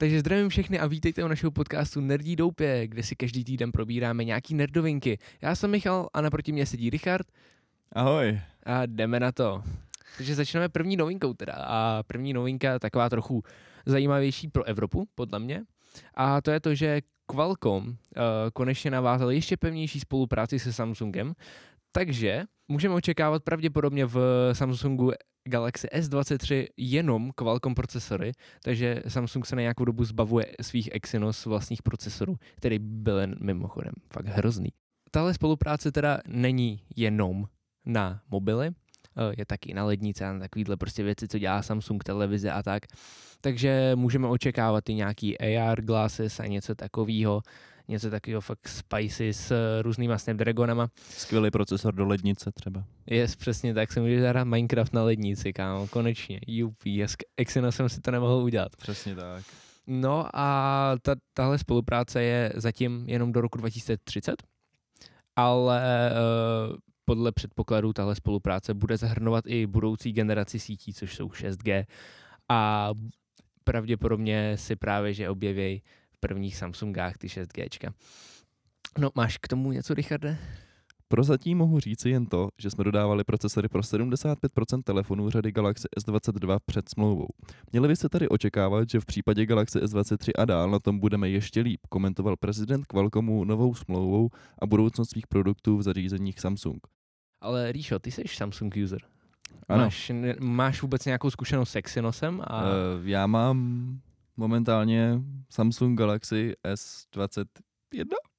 Takže zdravím všechny a vítejte u našeho podcastu Nerdí doupě, kde si každý týden probíráme nějaký nerdovinky. Já jsem Michal a naproti mě sedí Richard. Ahoj. A jdeme na to. Takže začneme první novinkou teda. A první novinka taková trochu zajímavější pro Evropu, podle mě. A to je to, že Qualcomm uh, konečně navázal ještě pevnější spolupráci se Samsungem, takže můžeme očekávat pravděpodobně v Samsungu Galaxy S23 jenom Qualcomm procesory, takže Samsung se na nějakou dobu zbavuje svých Exynos vlastních procesorů, který byl mimochodem fakt hrozný. Tahle spolupráce teda není jenom na mobily, eh, je taky na lednice a na takovýhle prostě věci, co dělá Samsung, televize a tak. Takže můžeme očekávat i nějaký AR glasses a něco takového něco takového fakt spicy s uh, různýma Snapdragonama. Skvělý procesor do lednice třeba. Je, přesně tak, jsem můžeš zahrát Minecraft na lednici, kámo, konečně, jupi, Exynos jsem si to nemohl udělat. Přesně tak. No a ta, tahle spolupráce je zatím jenom do roku 2030, ale uh, podle předpokladů tahle spolupráce bude zahrnovat i budoucí generaci sítí, což jsou 6G a pravděpodobně si právě, že objeví prvních Samsungách, ty 6G. No, máš k tomu něco, Richarde? Prozatím mohu říci jen to, že jsme dodávali procesory pro 75% telefonů řady Galaxy S22 před smlouvou. Měli byste tady očekávat, že v případě Galaxy S23 a dál na tom budeme ještě líp, komentoval prezident Qualcommu novou smlouvou a budoucnost svých produktů v zařízeních Samsung. Ale Ríšo, ty jsi Samsung user. Ano. Máš, máš vůbec nějakou zkušenost s Exynosem? A... Uh, já mám momentálně Samsung Galaxy S21.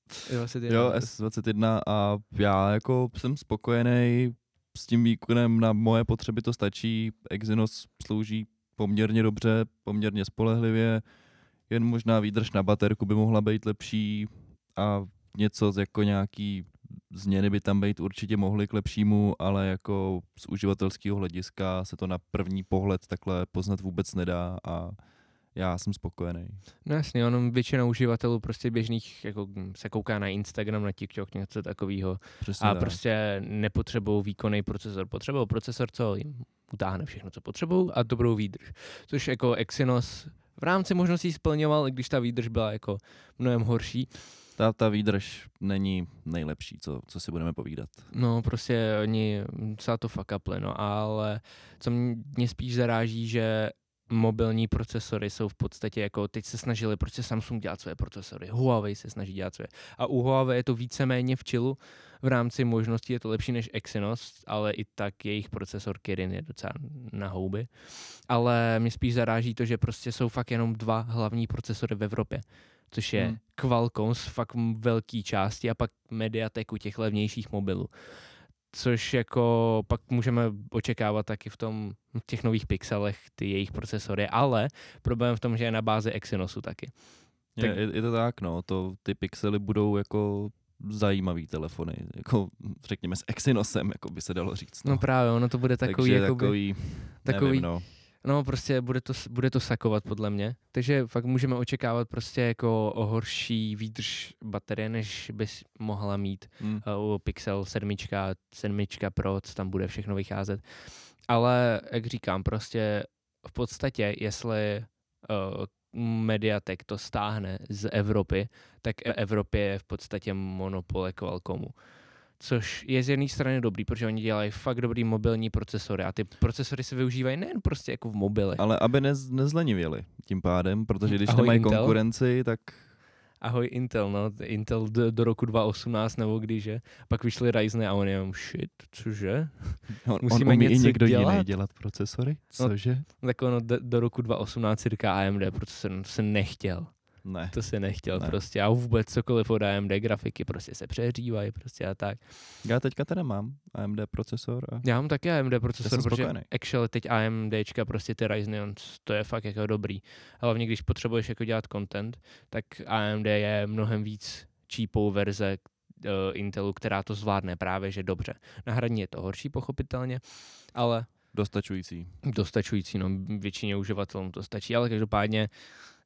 S21. Jo, S21 a já jako jsem spokojený s tím výkonem na moje potřeby to stačí. Exynos slouží poměrně dobře, poměrně spolehlivě, jen možná výdrž na baterku by mohla být lepší a něco jako nějaký změny by tam být určitě mohly k lepšímu, ale jako z uživatelského hlediska se to na první pohled takhle poznat vůbec nedá a já jsem spokojený. No jasně, ono většina uživatelů prostě běžných jako se kouká na Instagram, na TikTok, něco takového. A tak. prostě nepotřebují výkonný procesor. Potřebují procesor, co jim utáhne všechno, co potřebují a dobrou výdrž. Což jako Exynos v rámci možností splňoval, i když ta výdrž byla jako mnohem horší. Ta, ta výdrž není nejlepší, co, co si budeme povídat. No prostě oni se to fuck uply, no, ale co mě spíš zaráží, že mobilní procesory jsou v podstatě jako, teď se snažili prostě Samsung dělat své procesory, Huawei se snaží dělat své. A u Huawei je to víceméně v čilu, v rámci možností je to lepší než Exynos, ale i tak jejich procesor Kirin je docela na houby. Ale mě spíš zaráží to, že prostě jsou fakt jenom dva hlavní procesory v Evropě, což je hmm. Qualcomm z fakt velké části a pak Mediatek u těch levnějších mobilů což jako pak můžeme očekávat taky v tom v těch nových pixelech ty jejich procesory, ale problém v tom, že je na bázi Exynosu taky. Je, tak... je, je to tak, no, to, ty pixely budou jako zajímavý telefony, jako řekněme s Exynosem, jako by se dalo říct. No, no právě, ono to bude takový, Takže jakoby, takový, takový nevím, no. No prostě bude to, bude to sakovat podle mě, takže fakt můžeme očekávat prostě jako o horší výdrž baterie, než bys mohla mít hmm. uh, u Pixel 7, 7 Pro, co tam bude všechno vycházet. Ale jak říkám, prostě v podstatě, jestli uh, Mediatek to stáhne z Evropy, tak Evropě je v podstatě monopole Qualcommu což je z jedné strany dobrý, protože oni dělají fakt dobrý mobilní procesory a ty procesory se využívají nejen prostě jako v mobilech. Ale aby nez, nezlenivěli tím pádem, protože když Ahoj, nemají Intel. konkurenci, tak... Ahoj Intel, no, Intel do, do roku 2018 nebo že? pak vyšly Ryzen a on jenom shit, cože? On, Musíme on umí něco i někdo dělat? jiný dělat procesory, no, cože? No, tak ono do, do roku 2018 říká AMD, protože se nechtěl. Ne. To si nechtěl ne. prostě. A vůbec cokoliv od AMD grafiky prostě se přehřívají prostě a tak. Já teďka teda mám AMD procesor. A... Já mám taky AMD procesor, protože spokojený. actually teď AMDčka prostě ty Ryzen, to je fakt jako dobrý. Hlavně když potřebuješ jako dělat content, tak AMD je mnohem víc cheapou verze uh, Intelu, která to zvládne právě, že dobře. Na hraní je to horší pochopitelně, ale Dostačující. Dostačující, no většině uživatelům to stačí, ale každopádně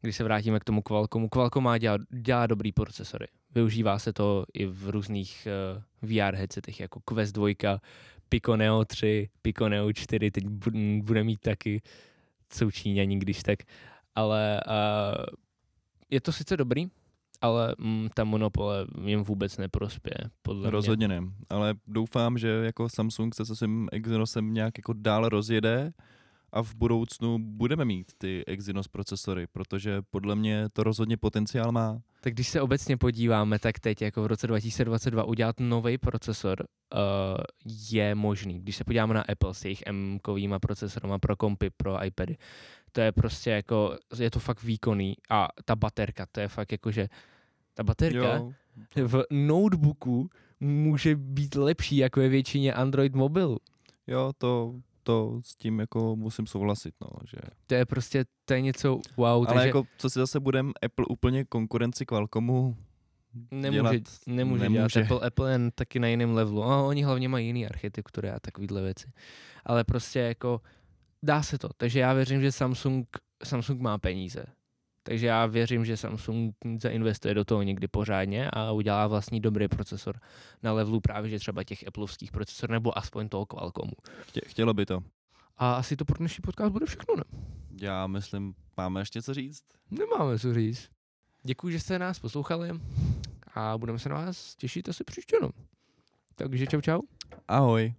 když se vrátíme k tomu Qualcommu, Qualcomm má dělá, dělá dobrý procesory. Využívá se to i v různých uh, eh, VR headsetech jako Quest 2, Pico Neo 3, Pico Neo 4, teď bude mít taky, jsou když tak, ale uh, je to sice dobrý, ale mm, ta monopole jim vůbec neprospěje, podle Rozhodně mě. ne, ale doufám, že jako Samsung se se svým Exynosem nějak jako dál rozjede a v budoucnu budeme mít ty Exynos procesory, protože podle mě to rozhodně potenciál má. Tak když se obecně podíváme, tak teď jako v roce 2022 udělat nový procesor uh, je možný. Když se podíváme na Apple s jejich M-kovýma procesorama pro kompy, pro iPady, to je prostě jako, je to fakt výkonný a ta baterka, to je fakt jako, že ta baterka Jo, v notebooku může být lepší jako je většině Android mobilů. jo to, to s tím jako musím souhlasit, no, že To je prostě, to je něco wow, Ale takže jako, co si zase budem Apple úplně konkurenci Qualcommu nemůže, dělat, nemůže, nemůže. dělat. Apple, Apple je taky na jiném levelu. A oni hlavně mají jiný architektury a takovýhle věci. Ale prostě jako dá se to. Takže já věřím, že Samsung, Samsung má peníze. Takže já věřím, že Samsung zainvestuje do toho někdy pořádně a udělá vlastní dobrý procesor na levelu právě, že třeba těch Appleovských procesorů nebo aspoň toho Qualcommu. chtě, chtělo by to. A asi to pro dnešní podcast bude všechno, ne? Já myslím, máme ještě co říct? Nemáme co říct. Děkuji, že jste nás poslouchali a budeme se na vás těšit asi příště. No. Takže čau čau. Ahoj.